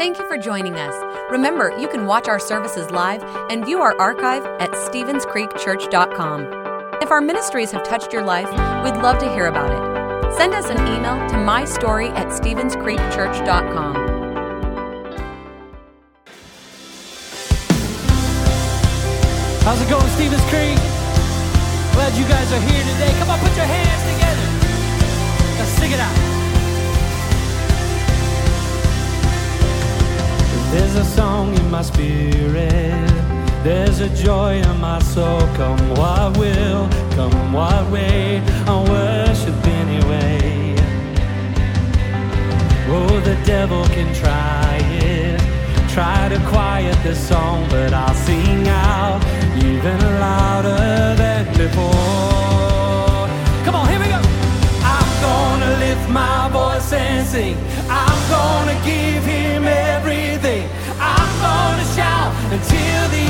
Thank you for joining us. Remember, you can watch our services live and view our archive at StevensCreekChurch.com. If our ministries have touched your life, we'd love to hear about it. Send us an email to mystory at StevensCreekChurch.com. How's it going, Stevens Creek? Glad you guys are here today. Come on, put your hands together. Let's sing it out. There's a song in my spirit. There's a joy in my soul. Come what will, come what way. I'll worship anyway. Oh, the devil can try it. Try to quiet the song, but I'll sing out even louder than before. Come on, here we go. I'm gonna lift my voice and sing. I'm gonna give him everything. Until these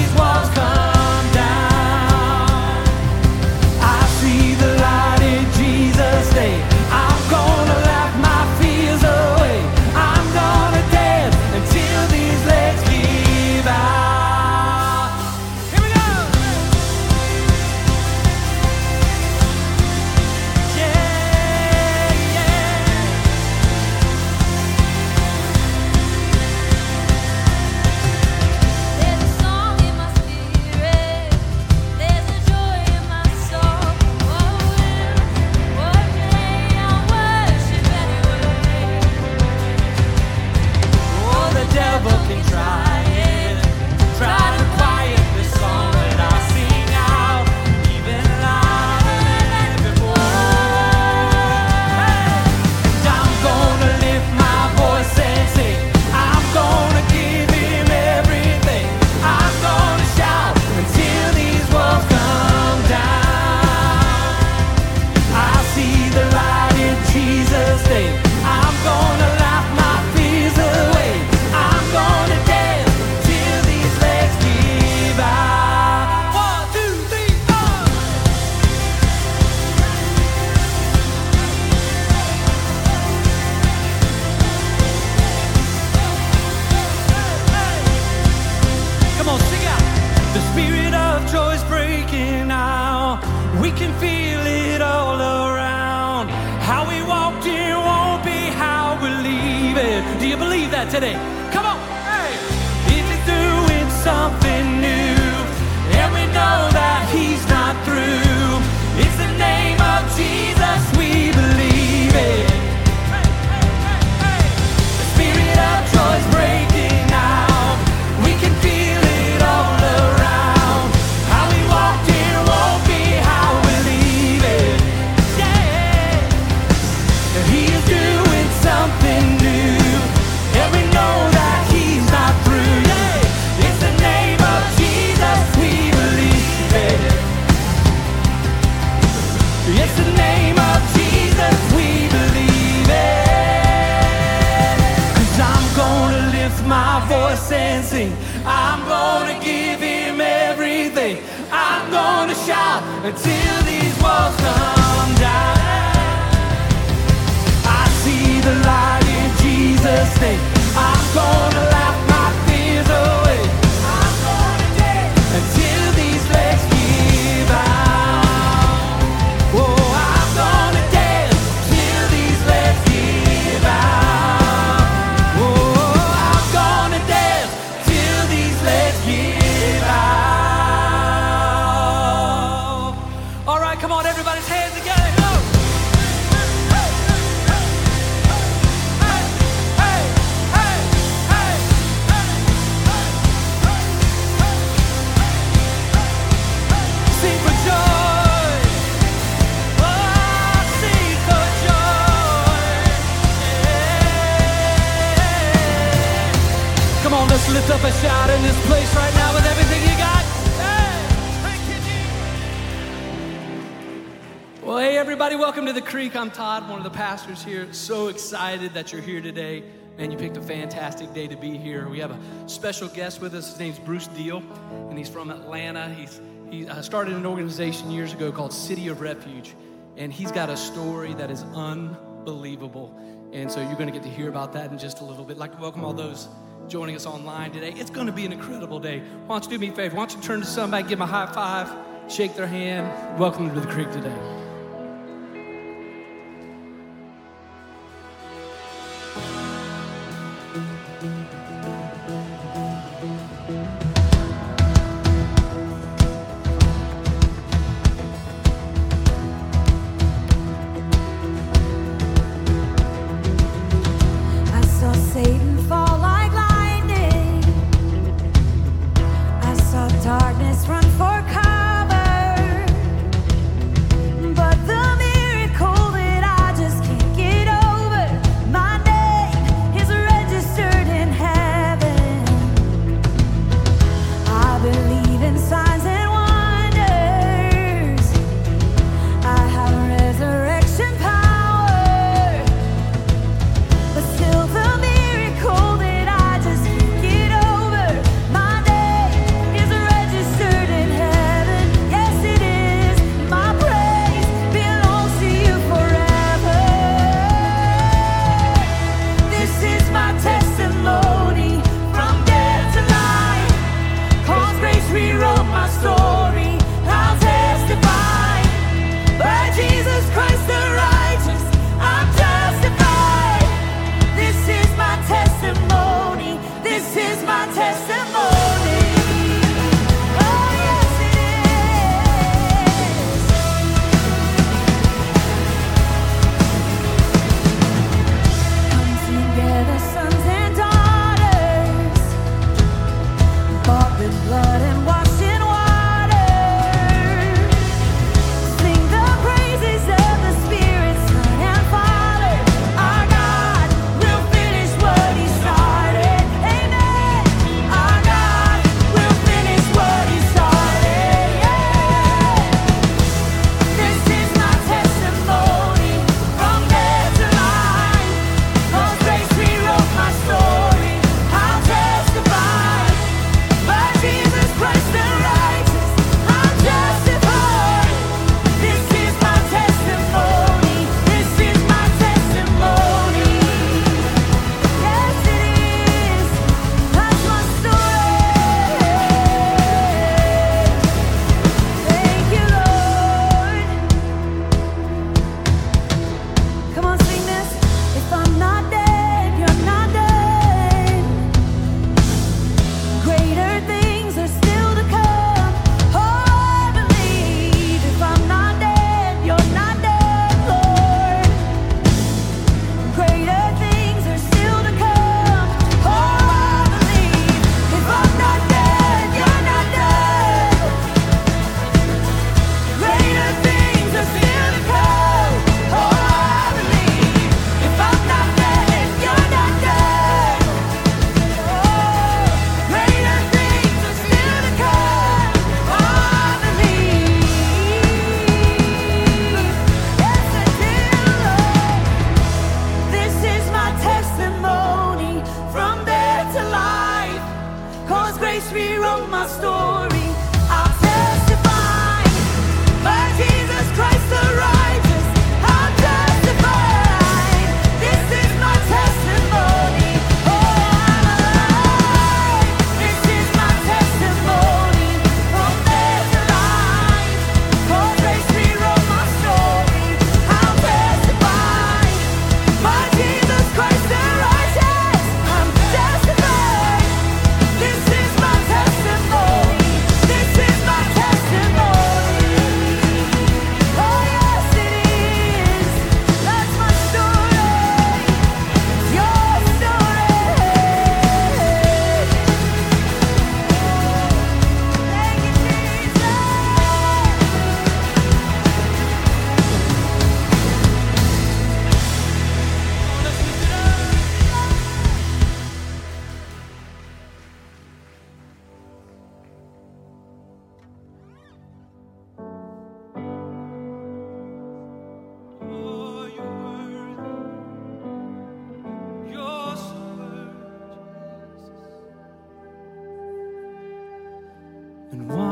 my voice and sing. I'm gonna give him everything. I'm gonna shout until these walls come down. I see the light in Jesus' name. I'm gonna Creek. I'm Todd, one of the pastors here. So excited that you're here today. And you picked a fantastic day to be here. We have a special guest with us. His name's Bruce Deal, and he's from Atlanta. He's he uh, started an organization years ago called City of Refuge, and he's got a story that is unbelievable. And so you're going to get to hear about that in just a little bit. Like welcome all those joining us online today. It's going to be an incredible day. Why don't you do me a favor? Why don't you turn to somebody, give them a high five, shake their hand, welcome them to the creek today. and why.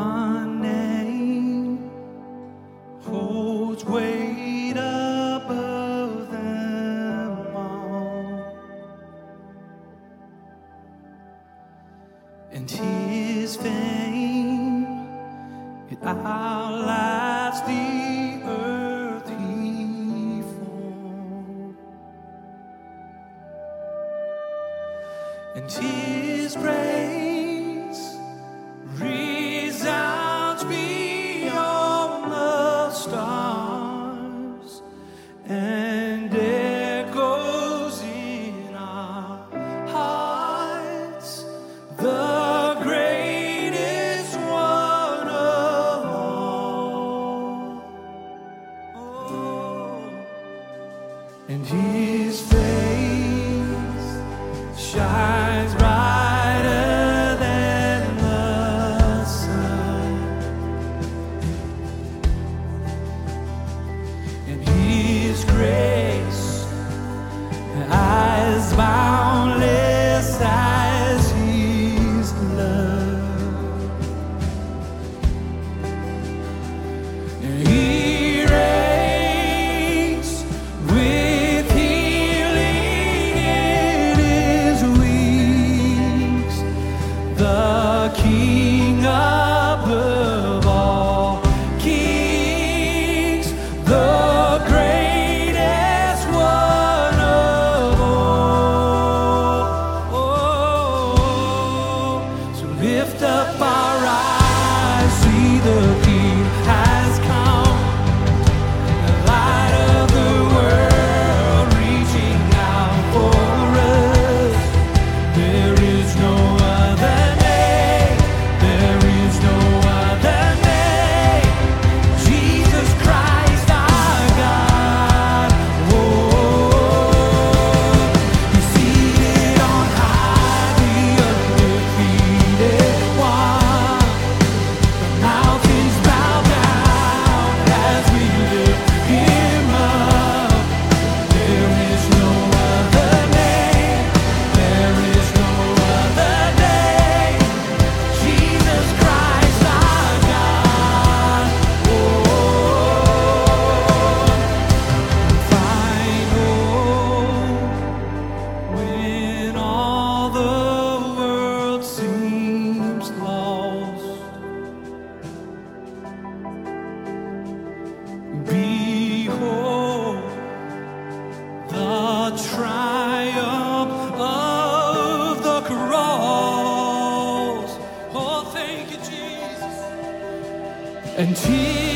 and tiny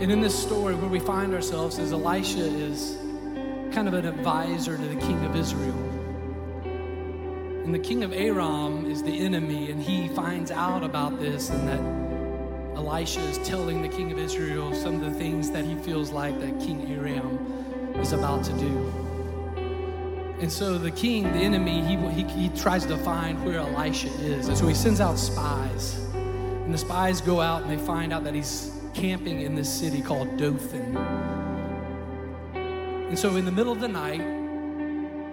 And in this story, where we find ourselves is Elisha is kind of an advisor to the king of Israel. And the king of Aram is the enemy, and he finds out about this and that Elisha is telling the king of Israel some of the things that he feels like that King Aram is about to do. And so the king, the enemy, he, he, he tries to find where Elisha is. And so he sends out spies and the spies go out and they find out that he's camping in this city called Dothan. And so in the middle of the night,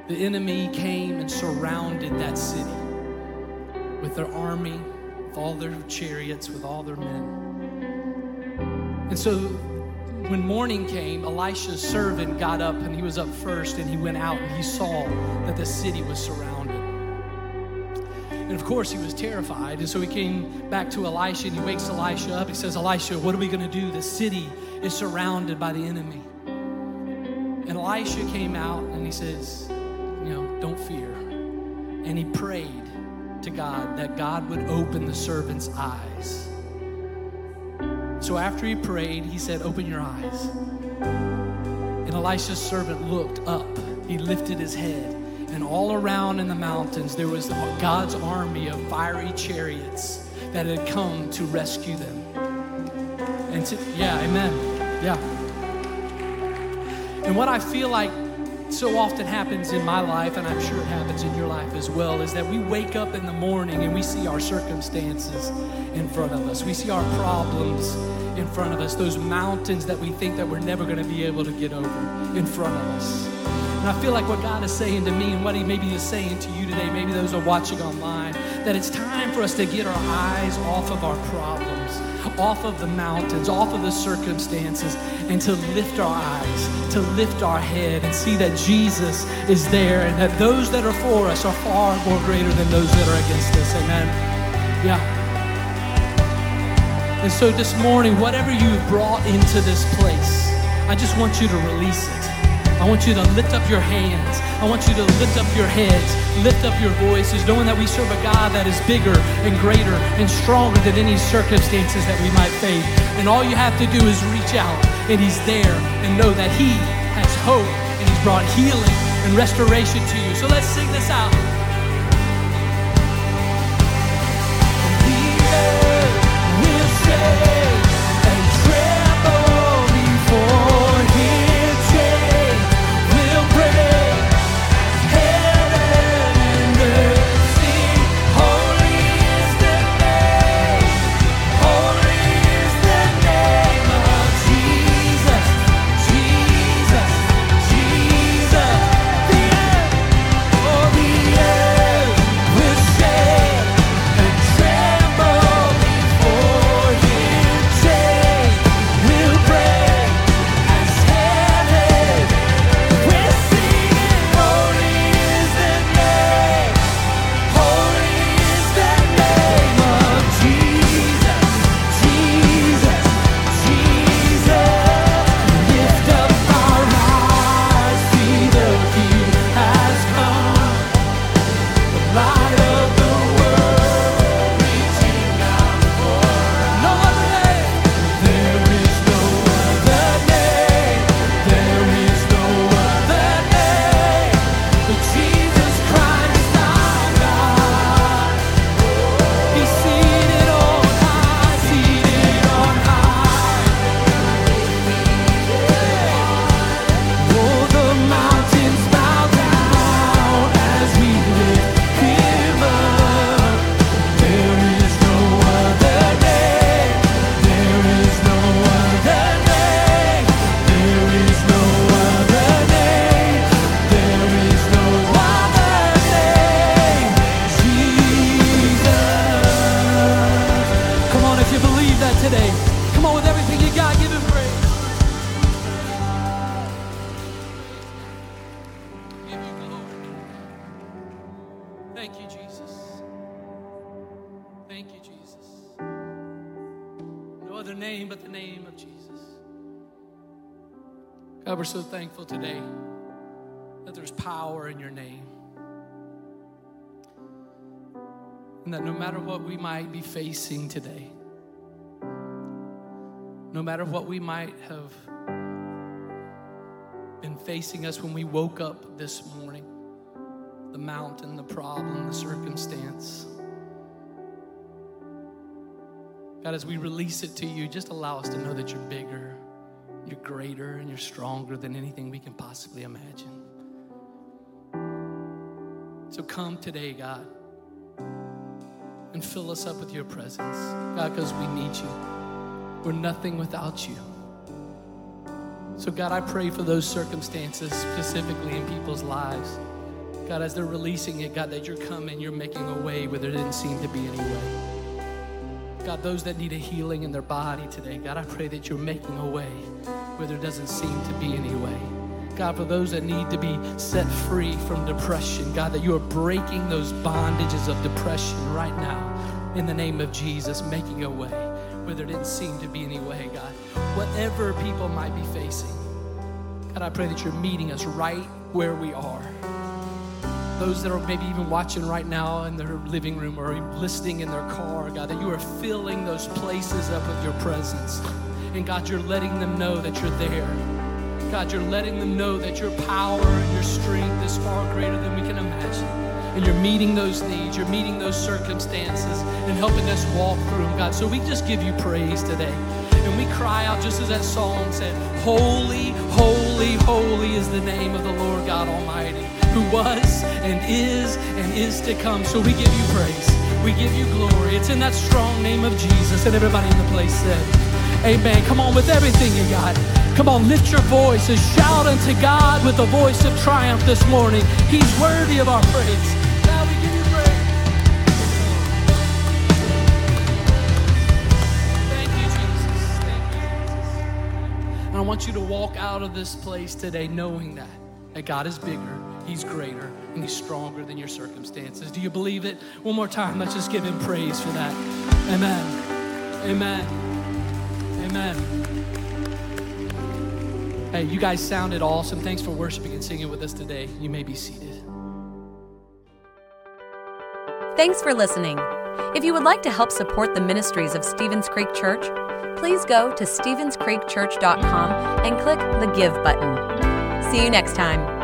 the enemy came and surrounded that city with their army, with all their chariots, with all their men. And so when morning came, Elisha's servant got up and he was up first and he went out and he saw that the city was surrounded. And of course, he was terrified. And so he came back to Elisha and he wakes Elisha up. He says, Elisha, what are we going to do? The city is surrounded by the enemy. And Elisha came out and he says, You know, don't fear. And he prayed to God that God would open the servant's eyes. So after he prayed, he said, Open your eyes. And Elisha's servant looked up. He lifted his head. And all around in the mountains, there was God's army of fiery chariots that had come to rescue them. And to, yeah, amen. Yeah. And what I feel like so often happens in my life, and I'm sure it happens in your life as well, is that we wake up in the morning and we see our circumstances in front of us. We see our problems in front of us, those mountains that we think that we're never going to be able to get over in front of us. And I feel like what God is saying to me and what He maybe is saying to you today, maybe those are watching online, that it's time for us to get our eyes off of our problems, off of the mountains, off of the circumstances, and to lift our eyes, to lift our head and see that Jesus is there and that those that are for us are far more greater than those that are against us. Amen. Yeah. And so this morning, whatever you've brought into this place, I just want you to release it. I want you to lift up your hands. I want you to lift up your heads, lift up your voices, knowing that we serve a God that is bigger and greater and stronger than any circumstances that we might face. And all you have to do is reach out, and He's there, and know that He has hope, and He's brought healing and restoration to you. So let's sing this out. We're so thankful today that there's power in your name. And that no matter what we might be facing today, no matter what we might have been facing us when we woke up this morning the mountain, the problem, the circumstance. God, as we release it to you, just allow us to know that you're bigger, You're greater and you're stronger than anything we can possibly imagine. So come today, God, and fill us up with your presence. God, because we need you. We're nothing without you. So, God, I pray for those circumstances specifically in people's lives. God, as they're releasing it, God, that you're coming, you're making a way where there didn't seem to be any way. God, those that need a healing in their body today, God, I pray that you're making a way where there doesn't seem to be any way. God, for those that need to be set free from depression, God, that you are breaking those bondages of depression right now in the name of Jesus, making a way where there didn't seem to be any way, God. Whatever people might be facing, God, I pray that you're meeting us right where we are. Those that are maybe even watching right now in their living room or listening in their car, God, that you are filling those places up with your presence. And God, you're letting them know that you're there. God, you're letting them know that your power and your strength is far greater than we can imagine. And you're meeting those needs, you're meeting those circumstances, and helping us walk through them, God. So we just give you praise today. And we cry out, just as that song said, Holy, holy, holy is the name of the Lord God Almighty, who was and is and is to come. So we give you praise. We give you glory. It's in that strong name of Jesus. And everybody in the place said, Amen. Come on with everything you got. Come on, lift your voice and shout unto God with a voice of triumph this morning. He's worthy of our praise. Now we give you praise. Thank you, Jesus. Thank you, Jesus. And I want you to walk out of this place today knowing that, that God is bigger, He's greater, and He's stronger than your circumstances. Do you believe it? One more time, let's just give Him praise for that. Amen. Amen. Amen. Hey, you guys sounded awesome. Thanks for worshiping and singing with us today. You may be seated. Thanks for listening. If you would like to help support the ministries of Stevens Creek Church, please go to StevensCreekChurch.com and click the Give button. See you next time.